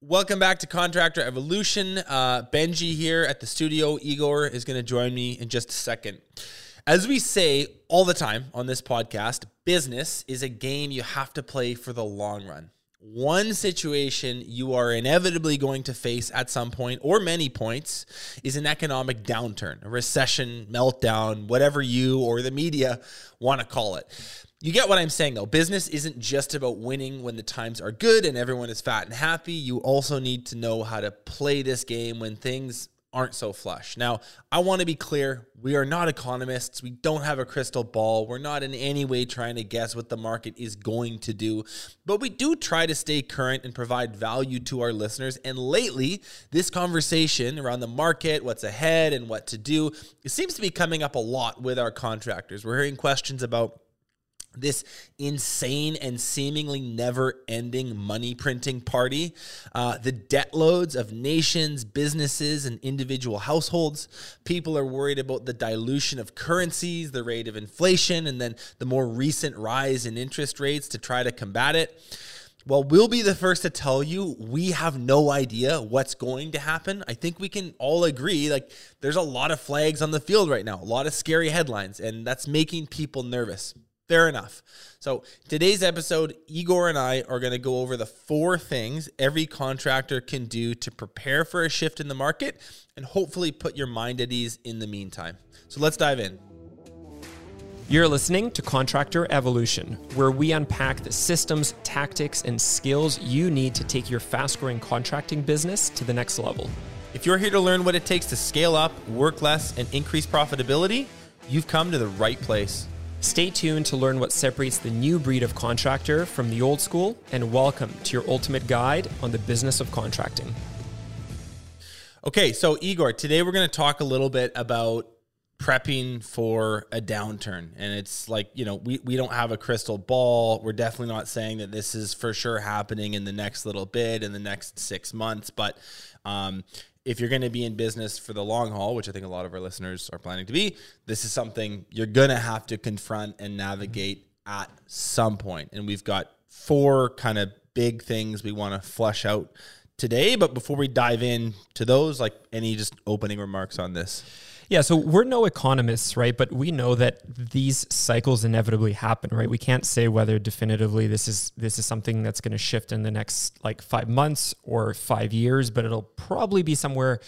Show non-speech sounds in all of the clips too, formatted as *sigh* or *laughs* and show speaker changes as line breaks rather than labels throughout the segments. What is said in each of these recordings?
Welcome back to Contractor Evolution. Uh, Benji here at the studio. Igor is going to join me in just a second. As we say all the time on this podcast, business is a game you have to play for the long run. One situation you are inevitably going to face at some point or many points is an economic downturn, a recession, meltdown, whatever you or the media want to call it. You get what I'm saying though. Business isn't just about winning when the times are good and everyone is fat and happy. You also need to know how to play this game when things aren't so flush. Now, I want to be clear we are not economists. We don't have a crystal ball. We're not in any way trying to guess what the market is going to do, but we do try to stay current and provide value to our listeners. And lately, this conversation around the market, what's ahead, and what to do, it seems to be coming up a lot with our contractors. We're hearing questions about this insane and seemingly never ending money printing party, uh, the debt loads of nations, businesses, and individual households. People are worried about the dilution of currencies, the rate of inflation, and then the more recent rise in interest rates to try to combat it. Well, we'll be the first to tell you we have no idea what's going to happen. I think we can all agree like there's a lot of flags on the field right now, a lot of scary headlines, and that's making people nervous. Fair enough. So, today's episode, Igor and I are going to go over the four things every contractor can do to prepare for a shift in the market and hopefully put your mind at ease in the meantime. So, let's dive in.
You're listening to Contractor Evolution, where we unpack the systems, tactics, and skills you need to take your fast growing contracting business to the next level.
If you're here to learn what it takes to scale up, work less, and increase profitability, you've come to the right place.
Stay tuned to learn what separates the new breed of contractor from the old school, and welcome to your ultimate guide on the business of contracting.
Okay, so Igor, today we're going to talk a little bit about prepping for a downturn. And it's like, you know, we, we don't have a crystal ball. We're definitely not saying that this is for sure happening in the next little bit, in the next six months. But um, if you're going to be in business for the long haul, which I think a lot of our listeners are planning to be, this is something you're going to have to confront and navigate at some point. And we've got four kind of big things we want to flush out today. But before we dive in to those, like any just opening remarks on this?
Yeah, so we're no economists, right? But we know that these cycles inevitably happen, right? We can't say whether definitively this is this is something that's going to shift in the next like 5 months or 5 years, but it'll probably be somewhere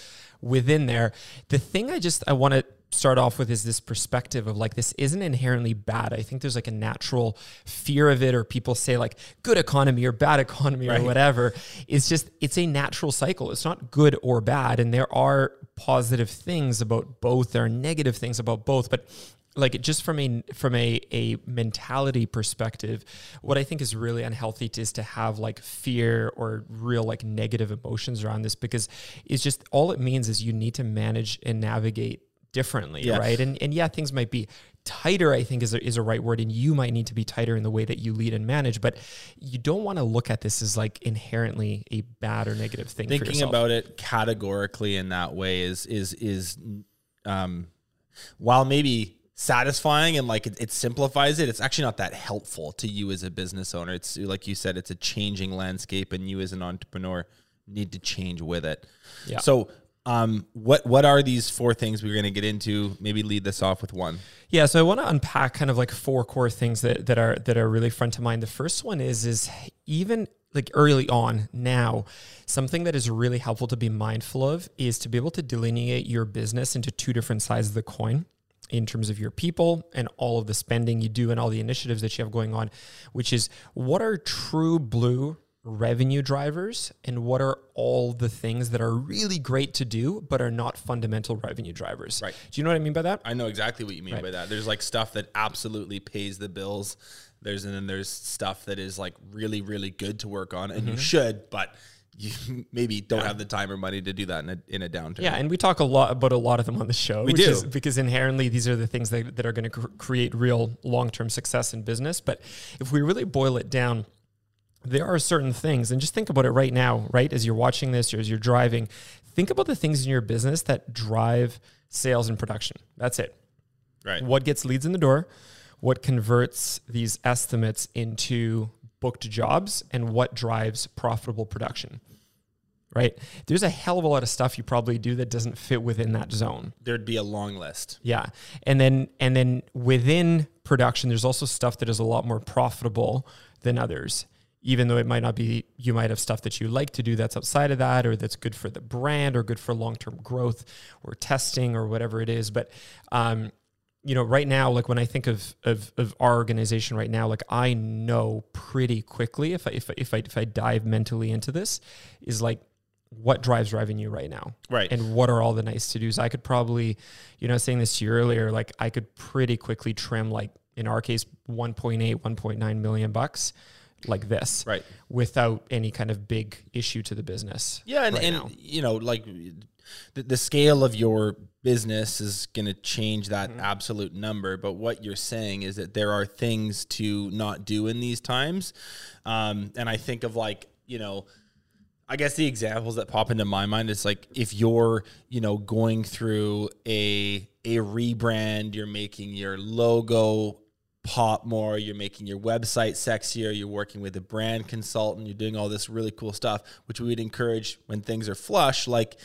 within there. The thing I just I want to start off with is this perspective of like this isn't inherently bad. I think there's like a natural fear of it, or people say like good economy or bad economy right. or whatever. It's just it's a natural cycle. It's not good or bad, and there are positive things about both. There are negative things about both, but like just from a from a a mentality perspective what i think is really unhealthy is to have like fear or real like negative emotions around this because it's just all it means is you need to manage and navigate differently, yes. right? And and yeah, things might be tighter. I think is a, is a right word, and you might need to be tighter in the way that you lead and manage. But you don't want to look at this as like inherently a bad or negative thing.
Thinking about it categorically in that way is is is um, while maybe satisfying and like it, it, simplifies it it's actually not that helpful to you as a business owner it's like you said it's a changing landscape and you as an entrepreneur need to change with it yeah. so um, what what are these four things we're going to get into? Maybe lead this off with one.
Yeah, so I want to unpack kind of like four core things that that are that are really front of mind. The first one is is even like early on now, something that is really helpful to be mindful of is to be able to delineate your business into two different sides of the coin in terms of your people and all of the spending you do and all the initiatives that you have going on, which is what are true blue revenue drivers and what are all the things that are really great to do but are not fundamental revenue drivers.
Right.
Do you know what I mean by that?
I know exactly what you mean right. by that. There's like stuff that absolutely pays the bills. There's and then there's stuff that is like really really good to work on and mm-hmm. you should, but you *laughs* maybe don't yeah. have the time or money to do that in a, in a downturn.
Yeah, and we talk a lot about a lot of them on the show.
We do.
because inherently these are the things that, that are going to cr- create real long-term success in business. But if we really boil it down, there are certain things, and just think about it right now, right? As you're watching this or as you're driving, think about the things in your business that drive sales and production. That's it.
Right.
What gets leads in the door? What converts these estimates into booked jobs? And what drives profitable production? right? There's a hell of a lot of stuff you probably do that doesn't fit within that zone.
There'd be a long list.
Yeah. And then and then within production there's also stuff that is a lot more profitable than others. Even though it might not be you might have stuff that you like to do that's outside of that or that's good for the brand or good for long-term growth or testing or whatever it is, but um you know, right now, like when I think of, of, of our organization right now, like I know pretty quickly if I, if I, if I, if I dive mentally into this is like what drives revenue right now.
Right.
and what are all the nice to do's i could probably you know saying this to you earlier like i could pretty quickly trim like in our case 1.8 1.9 million bucks like this
Right.
without any kind of big issue to the business
Yeah, and,
right
and you know, like the, the scale of your business is going to change that
Mm-hmm.
absolute number. But what you're saying is that there are things to not do in these times. Um, and I think of like, you know, I guess the examples that pop into my mind is like if you're, you know, going through a a rebrand, you're making your logo pop more, you're making your website sexier, you're working with a brand consultant, you're doing all this really cool stuff, which we would encourage when things are flush, like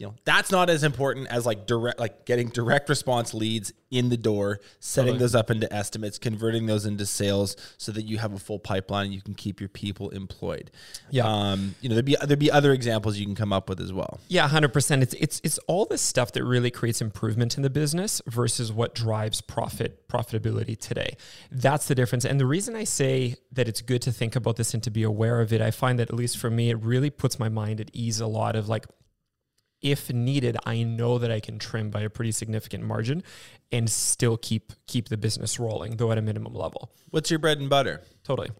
you know, that's not as important as like direct like getting direct response leads in the door, setting
Totally.
those up into estimates, converting those into sales so that you have a full pipeline and you can keep your people employed.
Yeah.
Um, you know, there'd be there'd be other examples you can come up with as well.
Yeah, hundred percent. It's it's it's all this stuff that really creates improvement in the business versus what drives profit profitability today. That's the difference. And the reason I say that it's good to think about this and to be aware of it, I find that at least for me, it really puts my mind at ease a lot of like if needed, I know that I can trim by a pretty significant margin and still keep keep the business rolling, though at a minimum level.
What's your bread and butter?
Totally.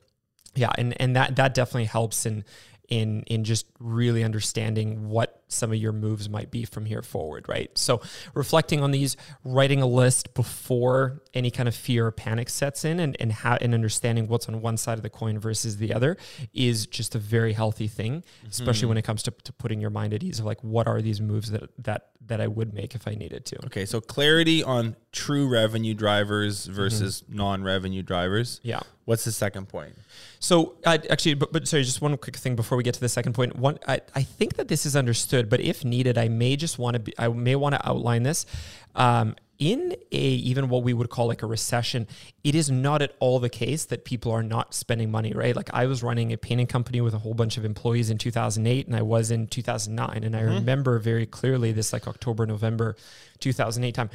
Yeah, and and that that definitely helps in in in just really understanding what some of your moves might be from here forward, right? So reflecting on these, writing a list before any kind of fear or panic sets in and and how and understanding what's on one side of the coin versus the other is just a very healthy thing, especially mm-hmm. when it comes to, to putting your mind at ease of like what are these moves that that that I would make if I needed to.
Okay, so clarity on true revenue drivers versus mm-hmm. non-revenue drivers.
Yeah.
What's the second point?
So I actually, but, but sorry, just one quick thing before we get to the second point. One, I, I think that this is understood, but if needed, I may just want to be, I may want to outline this. Um, in a even what we would call like a recession, it is not at all the case that people are not spending money, right? Like I was running a painting company with a whole bunch of employees in 2008, and I was in 2009, and I remember very clearly this like October, November, 2008 time.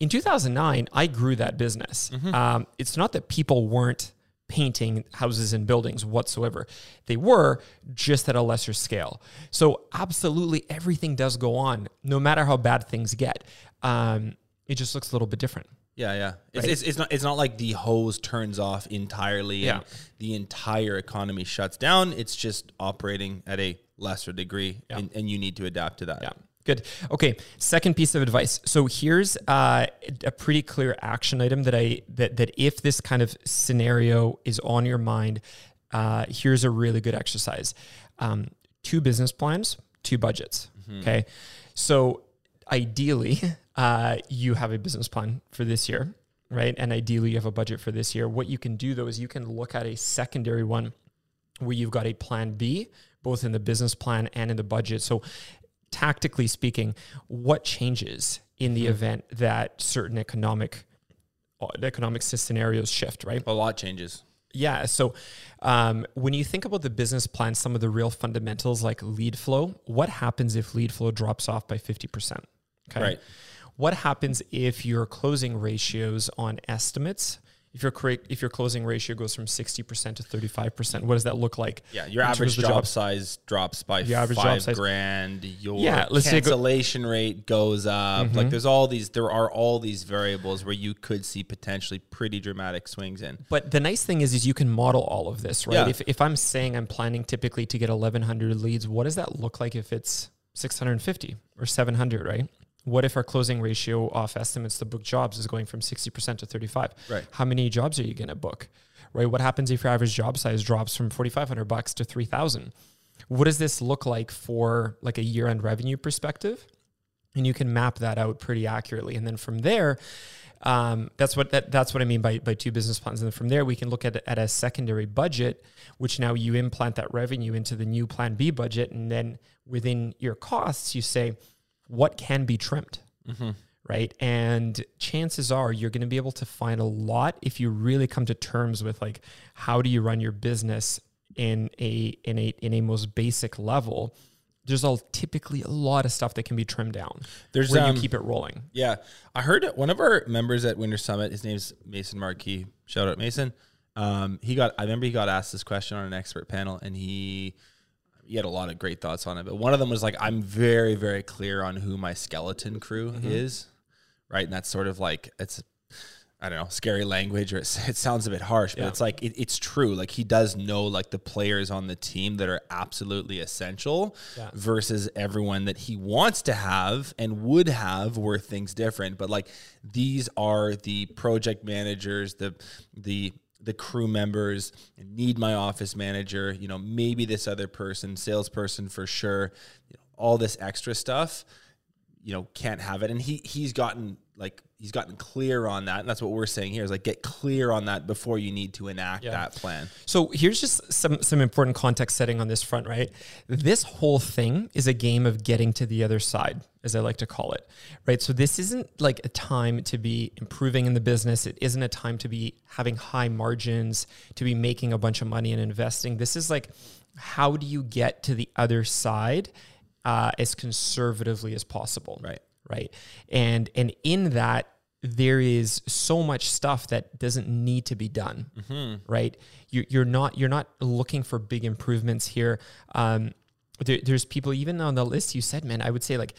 In 2009, I grew that business. Um, it's not that people weren't painting houses and buildings whatsoever. They were just at a lesser scale. So absolutely everything does go on, no matter how bad things get. Um, it just looks a little bit different.
Yeah, yeah. It's,
Right.
it's, it's not it's not like the hose turns off entirely
Yeah.
and the entire economy shuts down. It's just operating at a lesser degree,
Yeah.
and, and you need to adapt to that.
Yeah. Good. Okay. Second piece of advice. So here's uh, a pretty clear action item that I that that if this kind of scenario is on your mind, uh, here's a really good exercise. Um, two business plans, two budgets. Okay. So ideally, *laughs* uh, you have a business plan for this year, right? And ideally, you have a budget for this year. What you can do though is you can look at a secondary one where you've got a plan B, both in the business plan and in the budget. So, tactically speaking, what changes in the event that certain economic uh, economic scenarios shift, right?
A lot changes.
Yeah. So um, when you think about the business plan, some of the real fundamentals like lead flow, what happens if lead flow drops off by 50%? Okay.
Right.
What happens if your closing ratios on estimates, if your if your closing ratio goes from 60% to 35%, what does that look like?
Yeah, your average job,
job-
size drops by
Your average job
five
size-
grand. Your
Yeah, let's say go-
cancellation rate goes up.
Mm-hmm.
Like there's all these, there are all these variables where you could see potentially pretty dramatic swings in.
But the nice thing is, is you can model all of this, right?
Yeah.
If, if I'm saying I'm planning typically to get 1,100 leads, what does that look like if it's 650 or 700, right? What if our closing ratio off estimates to book jobs is going from 60% to 35?
Right.
How many jobs are you going to book? Right? What happens if your average job size drops from 4,500 bucks to 3,000? What does this look like for like a year-end revenue perspective? And you can map that out pretty accurately. And then from there, Um, that's what that, that's what I mean by, by two business plans. And then from there, we can look at at a secondary budget, which now you implant that revenue into the new Plan B budget, and then within your costs, you say what can be trimmed.
Mm-hmm.
Right. And chances are you're going to be able to find a lot if you really come to terms with like how do you run your business in a in a in a most basic level there's all typically a lot of stuff that can be trimmed down.
There's
where
um,
you keep it rolling.
Yeah, I heard one of our members at Winter Summit. His name's Mason Marquis. Shout out Mason. Um, he got. I remember he got asked this question on an expert panel, and he he had a lot of great thoughts on it. But one of them was like, "I'm very very clear on who my skeleton crew mm-hmm. is." Right, and that's sort of like it's I don't know, scary language, or it, *laughs* it sounds a bit harsh, but yeah. it's like it, it's true. Like he does know like the players on the team that are absolutely essential yeah. versus everyone that he wants to have and would have were things different. But like these are the project managers, the the the crew members need my office manager. You know, maybe this other person, salesperson for sure. You know, all this extra stuff, you know, can't have it. And he he's gotten like he's gotten clear on that. And that's what we're saying here is like get clear on that before you need to enact yeah. that plan.
So here's just some some important context setting on this front right? This whole thing is a game of getting to the other side as i like to call it right? So this isn't like a time to be improving in the business. It isn't a time to be having high margins to be making a bunch of money and investing. This is like how do you get to the other side uh, as conservatively as possible
right
right? And and in that there is so much stuff that doesn't need to be done, mm-hmm. right? You, you're not you're not looking for big improvements here. Um, there, there's people even on the list you said, man. I would say like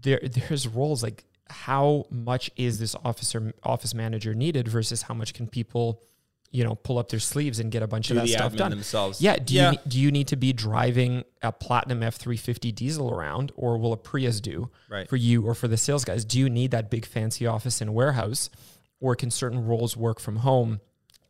there there's roles like how much is this officer office manager needed versus how much can people you know, pull up their sleeves and get a bunch
do
of that stuff done
themselves.
Yeah. Do yeah. you do you need to be driving a platinum F three fifty diesel around, or will a Prius do
right.
for you or for the sales guys? Do you need that big fancy office and warehouse, or can certain roles work from home?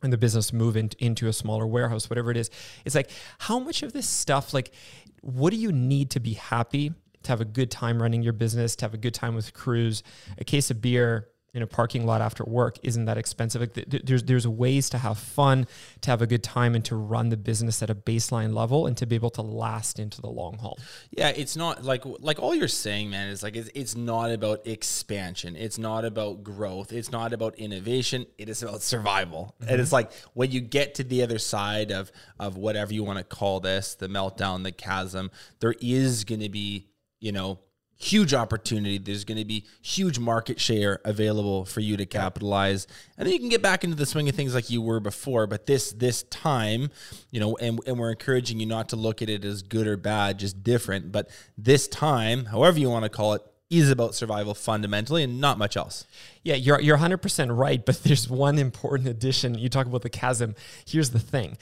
And the business move in, into a smaller warehouse, whatever it is. It's like how much of this stuff, like, what do you need to be happy, to have a good time running your business, to have a good time with crews, a case of beer, in a parking lot after work isn't that expensive. Like there's there's ways to have fun, to have a good time, and to run the business at a baseline level, and to be able to last into the long haul.
Yeah, it's not like like all you're saying, man. Is like it's, it's not about expansion. It's not about growth. It's not about innovation. It is about survival. Mm-hmm. And it's like when you get to the other side of of whatever you want to call this, the meltdown, the chasm, there is going to be you know huge opportunity. There's going to be huge market share available for you to capitalize, and then you can get back into the swing of things like you were before. But this this time, you know, and and we're encouraging you not to look at it as good or bad, just different. But this time, however you want to call it. Is about survival fundamentally and not much else.
Yeah, you're you're 100% right, but *laughs* there's one important addition. You talk about the chasm. Here's the thing.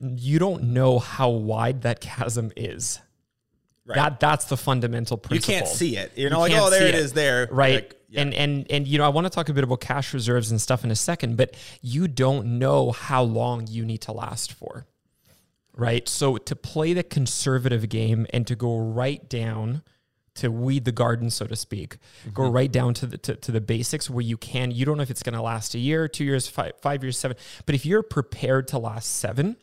You don't know how wide that chasm is Right. That that's the fundamental principle.
You can't see it. You know, like oh, there it is, there.
Right.
Like,
yeah. And and and you know, I want to talk a bit about cash reserves and stuff in a second, but you don't know how long you need to last for. Right. So to play the conservative game and to go right down to weed the garden, so to speak, mm-hmm. go right down to the to, to the basics where you can. You don't know if it's going to last a year, two years, five five years, seven. But if you're prepared to last seven,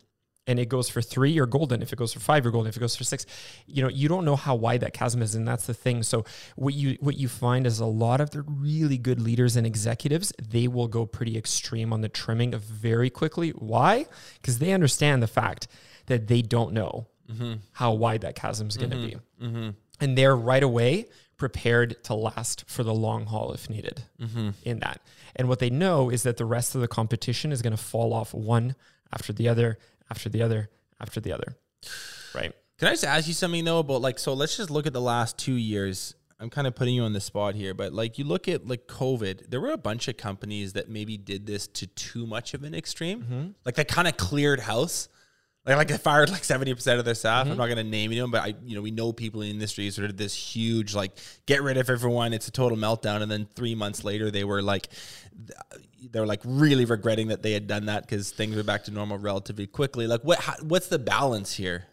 and it goes for three, you're golden. If it goes for five, you're golden. If it goes for six, you know, you don't know how wide that chasm is, and that's the thing. So what you what you find is a lot of the really good leaders and executives, they will go pretty extreme on the trimming very quickly. Why? Because they understand the fact that they don't know mm-hmm. how wide that chasm is going to mm-hmm. be, mm-hmm. and they're right away prepared to last for the long haul if needed mm-hmm. in that. And what they know is that the rest of the competition is going to fall off one after the other after the other after the other. Right.
Can I just ask you something though about like so let's just look at the last 2 years. I'm kind of putting you on the spot here, but like you look at like COVID, there were a bunch of companies that maybe did this to too much of an extreme. Mm-hmm. Like they kind of cleared house. Like, like they fired like 70% of their staff. Mm-hmm. I'm not going to name them, but I, you know, we know people in the industry sort of this huge, like, get rid of everyone. It's a total meltdown. And then three months later, they were like, they were like really regretting that they had done that because things were back to normal relatively quickly. Like, what, how, what's the balance here?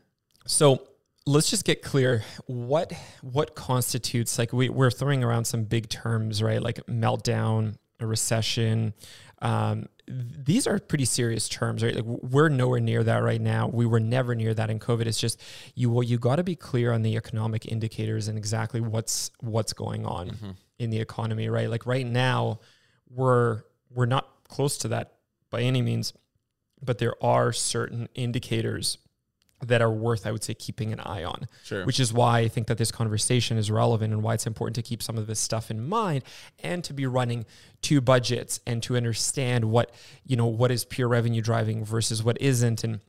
So let's just get clear what what constitutes like we, we're throwing around some big terms right like meltdown a recession. Um, these are pretty serious terms, right? Like we're nowhere near that right now. We were never near that in COVID. It's just you. Well, you got to be clear on the economic indicators and exactly what's what's going on mm-hmm. in the economy, right? Like right now, we're we're not close to that by any means, but there are certain indicators that are worth, I would say, keeping an eye on.
Sure.
Which is why I think that this conversation is relevant and why it's important to keep some of this stuff in mind and to be running two budgets and to understand what, you know, what is pure revenue driving versus what isn't and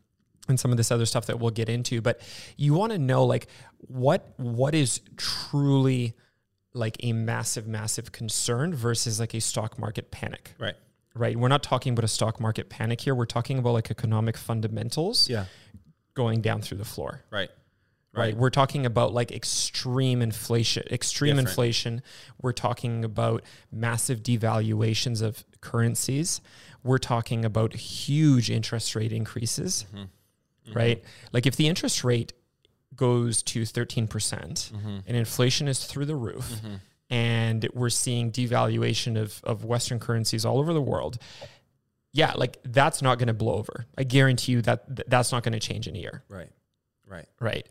and some of this other stuff that we'll get into. But you want to know like what what is truly like a massive, massive concern versus like a stock market panic.
Right.
Right. We're not talking about a stock market panic here. We're talking about like economic fundamentals.
Yeah
going down through the floor.
Right.
Right. right. We're talking about like extreme inflation, extreme Different. inflation. We're talking about massive devaluations of currencies. We're talking about huge interest rate increases. Mm-hmm. Mm-hmm. Right. Like if the interest rate goes to 13% mm-hmm. and inflation is through the roof mm-hmm. and we're seeing devaluation of, of Western currencies all over the world, yeah, like that's not going to blow over. I guarantee you that th- that's not going to change in a year.
Right. Right.
Right.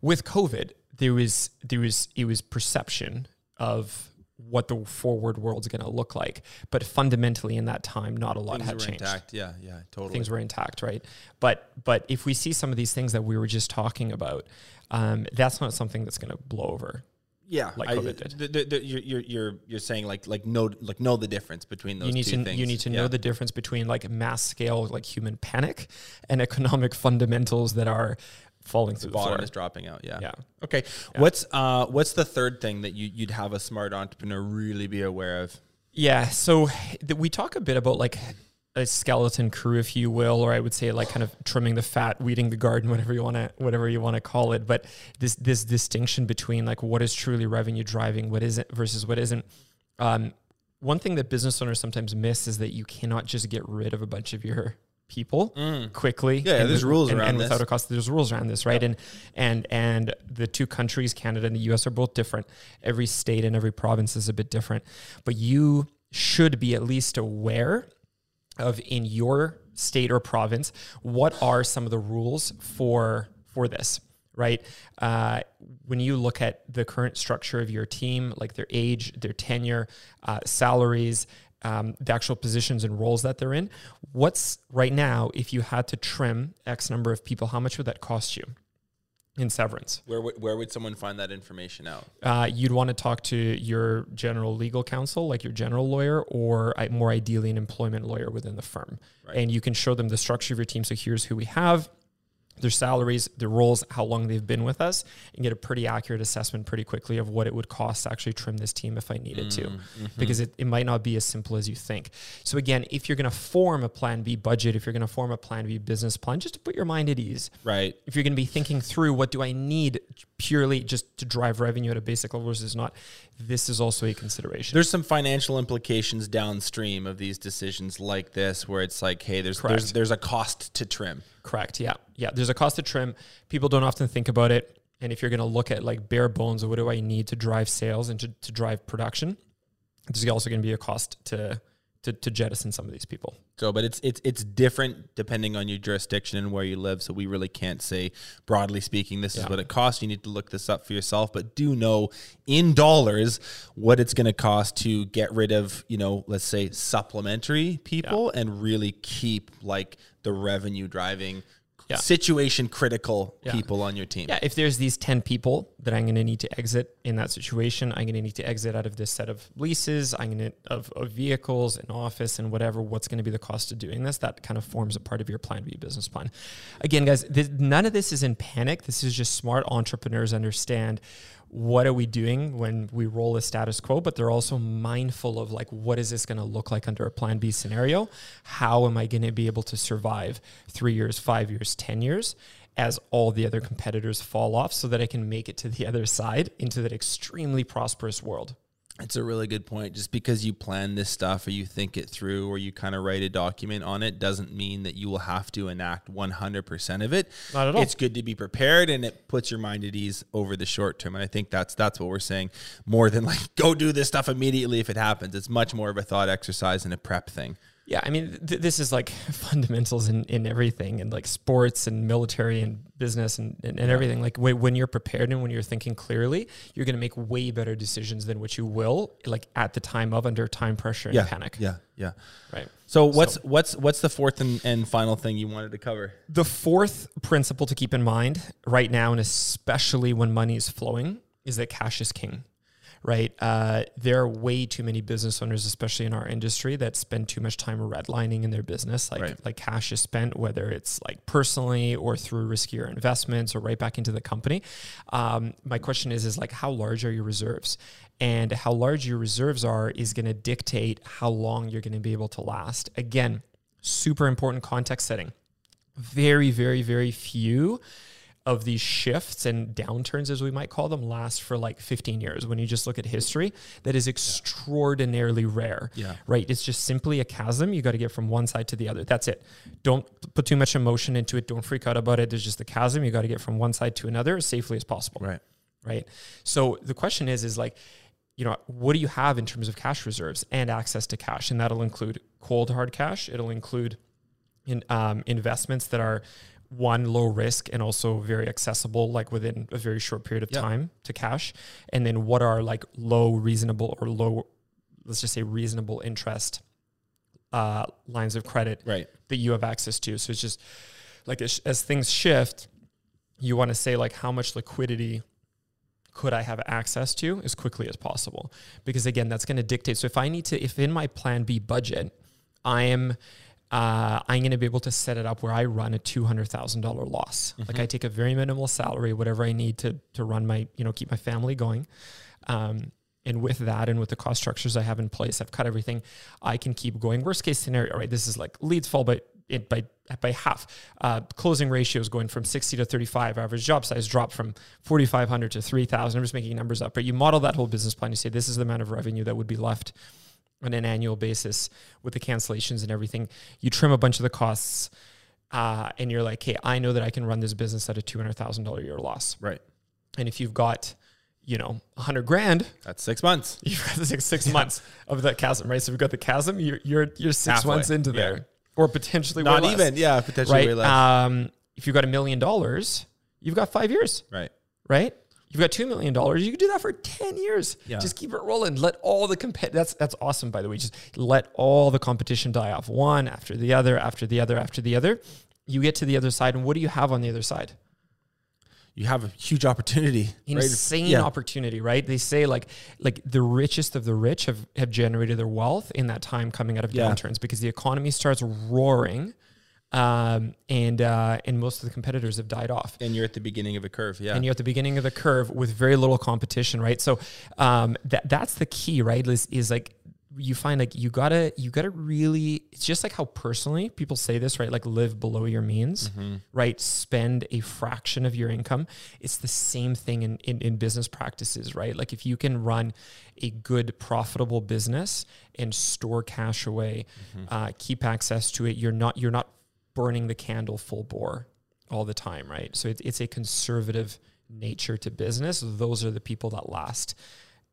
With COVID, there was there was it was perception of what the forward world's going to look like, but fundamentally in that time, not a lot
things
had changed.
Intact. Yeah. Yeah. Totally.
Things were intact. Right. But but if we see some of these things that we were just talking about, um, that's not something that's going to blow over
yeah,
like COVID did.
The, the, the, you're you're you're saying like like know like know the difference between those
you need
two
to,
things.
You need to yeah. know the difference between like mass scale like human panic and economic *laughs* fundamentals that are falling through the,
bottom is dropping out. Yeah.
Yeah.
Okay. Yeah. What's uh what's the third thing that you you'd have a smart entrepreneur really be aware of?
Yeah. So th- we talk a bit about like a skeleton crew, if you will, or I would say like kind of trimming the fat, weeding the garden, *laughs* whatever you want to, whatever you want to call it. But this this distinction between like what is truly revenue driving, what isn't versus what isn't. Um, one thing that business owners sometimes miss is that you cannot just get rid of a bunch of your people mm. quickly.
Yeah,
and
there's with, rules
and,
around
and
this.
without a cost. There's rules around this, right? And and and the two countries, Canada and the U.S., are both different. Every state and every province is a bit different, but you should be at least aware of in your state or province, what are some of the rules for for this? Right. Uh, when you look at the current structure of your team, like their age, their tenure, uh, salaries, um, the actual positions and roles that they're in, what's right now, if you had to trim X number of people, how much would that cost you? In severance.
Where would, where would someone find that information out?
Uh, you'd want to talk to your general legal counsel, like your general lawyer, or more ideally an employment lawyer within the firm. Right. And you can show them the structure of your team. So here's who we have their salaries, their roles, how long they've been with us, and get a pretty accurate assessment pretty quickly of what it would cost to actually trim this team if I needed mm, to. Mm-hmm. Because it, it might not be as simple as you think. So, again, if you're going to form a plan B budget, if you're going to form a plan B business plan, just to put your mind at ease.
Right.
If you're going to be thinking through what do I need purely just to drive revenue at a basic level versus not, this is also a consideration.
There's some financial implications downstream of these decisions like this where it's like, hey, there's, there's, there's a cost to trim.
Correct. Yeah. Yeah. There's a cost to trim. People don't often think about it. And if you're going to look at like bare bones, what do I need to drive sales and to, to drive production? There's also going to be a cost to to, to jettison some of these people.
So, but it's it's it's different depending on your jurisdiction and where you live. So we really can't say broadly speaking this yeah. is what it costs. You need to look this up for yourself, but do know in dollars what it's going to cost to get rid of you know let's say supplementary people yeah. and really keep like the revenue driving yeah. situation critical yeah. people on your team.
Yeah, if there's these 10 people that I'm going to need to exit in that situation, I'm going to need to exit out of this set of leases, I'm going to of, of vehicles and office and whatever, what's going to be the cost of doing this? That kind of forms a part of your plan B business plan. Again, guys, this, none of this is in panic. This is just smart entrepreneurs understand what are we doing when we roll a status quo but they're also mindful of like what is this going to look like under a plan b scenario? How am i going to be able to survive three years five years ten years as all the other competitors fall off so that i can make it to the other side into that extremely prosperous world
It's a really good point. Just because you plan this stuff or you think it through or you kind of write a document on it doesn't mean that you will have to enact 100% of it.
Not at all.
It's good to be prepared and it puts your mind at ease over the short term. And I think that's that's what we're saying more than like go do this stuff immediately if it happens. It's much more of a thought exercise and a prep thing.
Yeah, I mean, th- this is like *laughs* fundamentals in, in everything, and like sports and military and business and, and, and everything. Like when, when you're prepared and when you're thinking clearly, you're going to make way better decisions than what you will like at the time of under time pressure and
yeah,
panic.
Yeah, yeah.
Right.
So what's what's what's the fourth and, and final thing you wanted to cover?
The fourth principle to keep in mind right now, and especially when money is flowing, is that cash is king right? Uh, there are way too many business owners, especially in our industry, that spend too much time redlining in their business. Like
Right.
like cash is spent, whether it's like personally or through riskier investments or right back into the company. Um, my question is, is like how large are your reserves? And how large your reserves are is going to dictate how long you're going to be able to last. Again, super important context setting. Very, very, very few of these shifts and downturns, as we might call them, last for like 15 years. When you just look at history, that is extraordinarily rare.
Yeah.
Right. It's just simply a chasm. You got to get from one side to the other. That's it. Don't put too much emotion into it. Don't freak out about it. There's just a chasm. You got to get from one side to another as safely as possible
Right.
right? So the question is, is like, you know, what do you have in terms of cash reserves and access to cash? And that'll include cold hard cash. It'll include in um, investments that are one low risk and also very accessible, like within a very short period of
Yeah.
time to cash. And then what are like low reasonable or low, let's just say reasonable interest uh, lines of credit
Right.
that you have access to. So it's just like as, as things shift, you want to say like how much liquidity could I have access to as quickly as possible? Because again, that's going to dictate. So if I need to, if in my plan B budget, I am, uh, I'm going to be able to set it up where I run a two hundred thousand dollar loss. Like I take a very minimal salary, whatever I need to to run my, you know, keep my family going. Um, and with that and with the cost structures I have in place, I've cut everything. I can keep going. Worst case scenario, right? This is like leads fall by it by by half. Uh, closing ratios going from 60 to 35. Average job size drop from 4,500 to 3,000. I'm just making numbers up, but you model that whole business plan. You say this is the amount of revenue that would be left on an annual basis with the cancellations and everything. You trim a bunch of the costs, uh, and you're like, hey, I know that I can run this business at a $200,000 a year loss.
Right.
And if you've got, you know, 100 grand,
That's six months. *laughs*
you've got the six, six months of that chasm, right? So we've got the chasm. You're you're, you're six
Halfway,
months into
yeah.
there, or potentially
Not
less,
even. Yeah. Potentially
right?
way less.
Um, if you've got a million dollars, you've got five years,
right.
right? You've got two million dollars. You can do that for ten years.
Yeah.
Just keep it rolling. Let all the comp. That's that's awesome. By the way, just let all the competition die off one after the other, after the other, after the other. You get to the other side, and what do you have on the other side?
You have a huge opportunity. right?
insane
Yeah.
opportunity, right? They say like like the richest of the rich have, have generated their wealth in that time coming out of
Yeah.
downturns because the economy starts roaring, um, and uh, and most of the competitors have died off.
And you're at the beginning of a curve. Yeah.
And you're at the beginning of the curve with very little competition, right? So um, that that's the key, right? Is, is like you find like you gotta you gotta really it's just like how personally people say this right like live below your means right spend a fraction of your income it's the same thing in, in in business practices right like if you can run a good profitable business and store cash away uh, keep access to it you're not you're not burning the candle full bore all the time right so it's, it's a conservative nature to business those are the people that last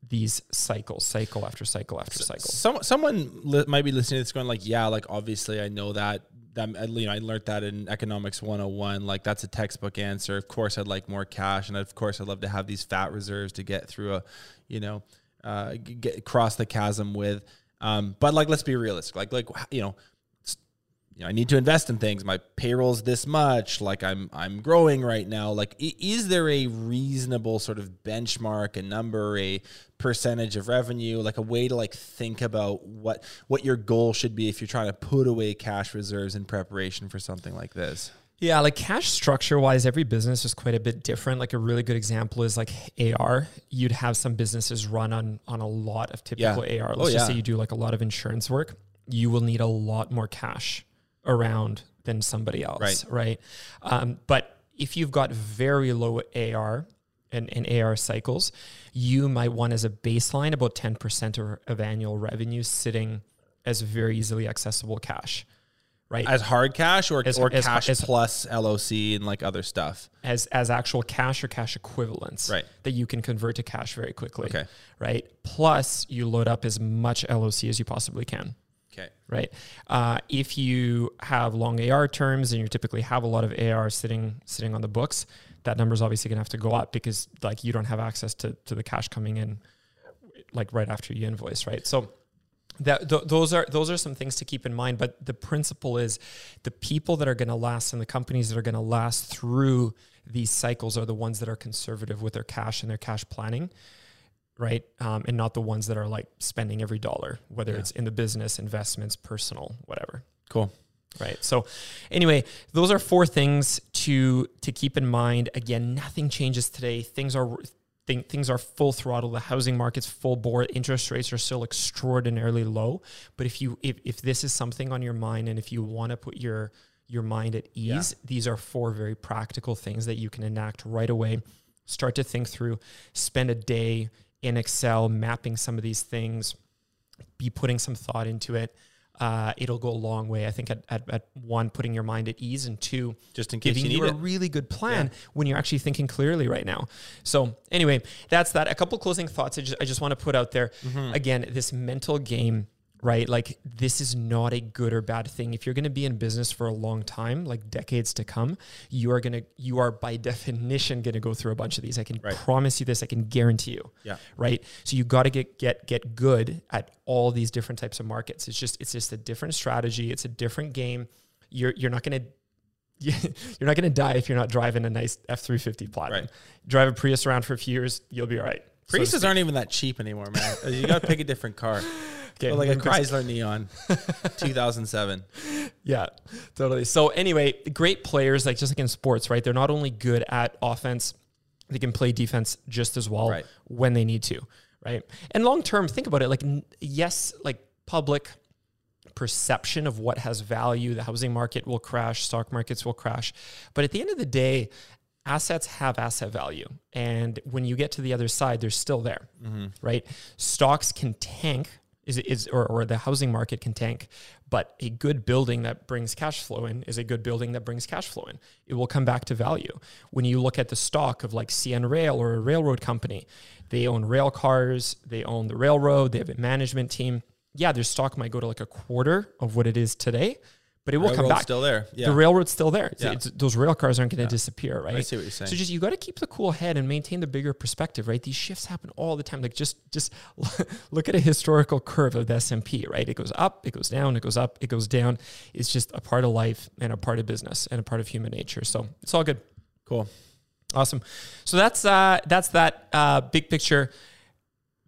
these cycles, cycle after cycle after cycle.
Some, someone li- might be listening to this going like, yeah, like obviously I know that. That you know, I learned that in economics 101. Like that's a textbook answer. Of course, I'd like more cash, and of course, I'd love to have these fat reserves to get through a, you know, uh, get cross the chasm with. Um, but like, let's be realistic. Like, like you know, you know, I need to invest in things. My payroll's this much. Like I'm I'm growing right now. Like is there a reasonable sort of benchmark, a number, a percentage of revenue, like a way to like think about what what your goal should be if you're trying to put away cash reserves in preparation for something like this?
Yeah, like cash structure wise, every business is quite a bit different. Like a really good example is like AR. You'd have some businesses run on on a lot of typical oh,
Yeah.
AR. Let's
Oh,
just
yeah.
say you do like a lot of insurance work. You will need a lot more cash around than somebody else,
Right.
right? Um, but if you've got very low AR and, and AR cycles, you might want as a baseline about 10% of, of annual revenue sitting as very easily accessible cash, right?
As hard cash or,
As-
or
as-
cash
as-
plus LOC and like other stuff.
as as actual cash or cash equivalents
Right.
that you can convert to cash very quickly.
Okay.
Right. Plus you load up as much LOC as you possibly can.
Okay.
Right. Uh, if you have long AR terms and you typically have a lot of AR sitting sitting on the books, that number is obviously gonna have to go up because like you don't have access to to the cash coming in like right after you invoice, right? So that th- those are those are some things to keep in mind but the principle is the people that are going to last and the companies that are going to last through these cycles are the ones that are conservative with their cash and their cash planning right? Um, and not the ones that are like spending every dollar whether
Yeah.
it's in the business investments personal whatever.
Cool.
right so anyway those are four things to to keep in mind. Again nothing changes today. Things are thing, things are full throttle. The housing market's full bore. Interest rates are still extraordinarily low. But if you if, if this is something on your mind and if you want to put your your mind at ease these are four very practical things that you can enact right away. Start to think through. Spend a day in excel mapping some of these things be putting some thought into it uh, it'll go a long way. I think at, at, at one, putting your mind at ease, and two,
Just in case
giving
you
you, a
it.
really good plan when you're actually thinking clearly right now. So anyway, that's that. A couple closing thoughts I just, I just want to put out there.
Mm-hmm.
Again, this mental game, right? Like this is not a good or bad thing. If you're going to be in business for a long time, like decades to come, you are going to, you are by *laughs* definition going to go through a bunch of these. I can
Right.
promise you this. I can guarantee you
Yeah.
right? So you got to get get get good at all these different types of markets. It's just it's just a different strategy. It's a different game. You're you're not going *laughs* to you're not going to die if you're not driving a nice F three fifty Platinum.
Right.
Drive a Prius around for a few years, you'll be all right. So
Priuses
speak.
aren't even that cheap anymore, man. you got to pick a different car. *laughs*
Okay,
like a Chrysler Neon, *laughs* 2007.
Yeah, totally. So anyway, great players, like just like in sports, right? They're not only good at offense, they can play defense just as well
Right.
when they need to, right? And long term, think about it. Like yes, like public perception of what has value, the housing market will crash, stock markets will crash, but at the end of the day, assets have asset value, and when you get to the other side, they're still there, mm-hmm. right? Stocks can tank is is or, or the housing market can tank, but a good building that brings cash flow in is a good building that brings cash flow in. It will come back to value. When you look at the stock of like CN Rail or a railroad company, they own rail cars, they own the railroad, they have a management team. Yeah, their stock might go to like a quarter of what it is today, but it will come back.
still there. Yeah.
The railroad's still there. It's-
Yeah.
it's- those rail cars aren't going to disappear, right?
I see what you're saying.
So just you got to keep the cool head and maintain the bigger perspective, right? These shifts happen all the time. Like just just *laughs* look at a historical curve of the S&P, right? It goes up, it goes down, it goes up, it goes down. It's just a part of life and a part of business and a part of human nature. So it's all good.
cool.
Awesome. So that's uh that's that uh big picture.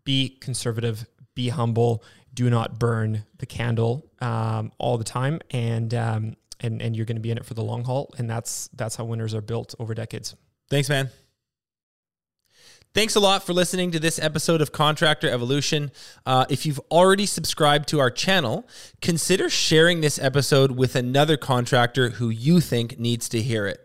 Be conservative, be humble, do not burn the candle um, all the time and um and, and you're going to be in it for the long haul and that's that's how winners are built over decades.
Thanks, man. Thanks a lot for listening to this episode of Contractor Evolution. Uh, if you've already subscribed to our channel, consider sharing this episode with another contractor who you think needs to hear it.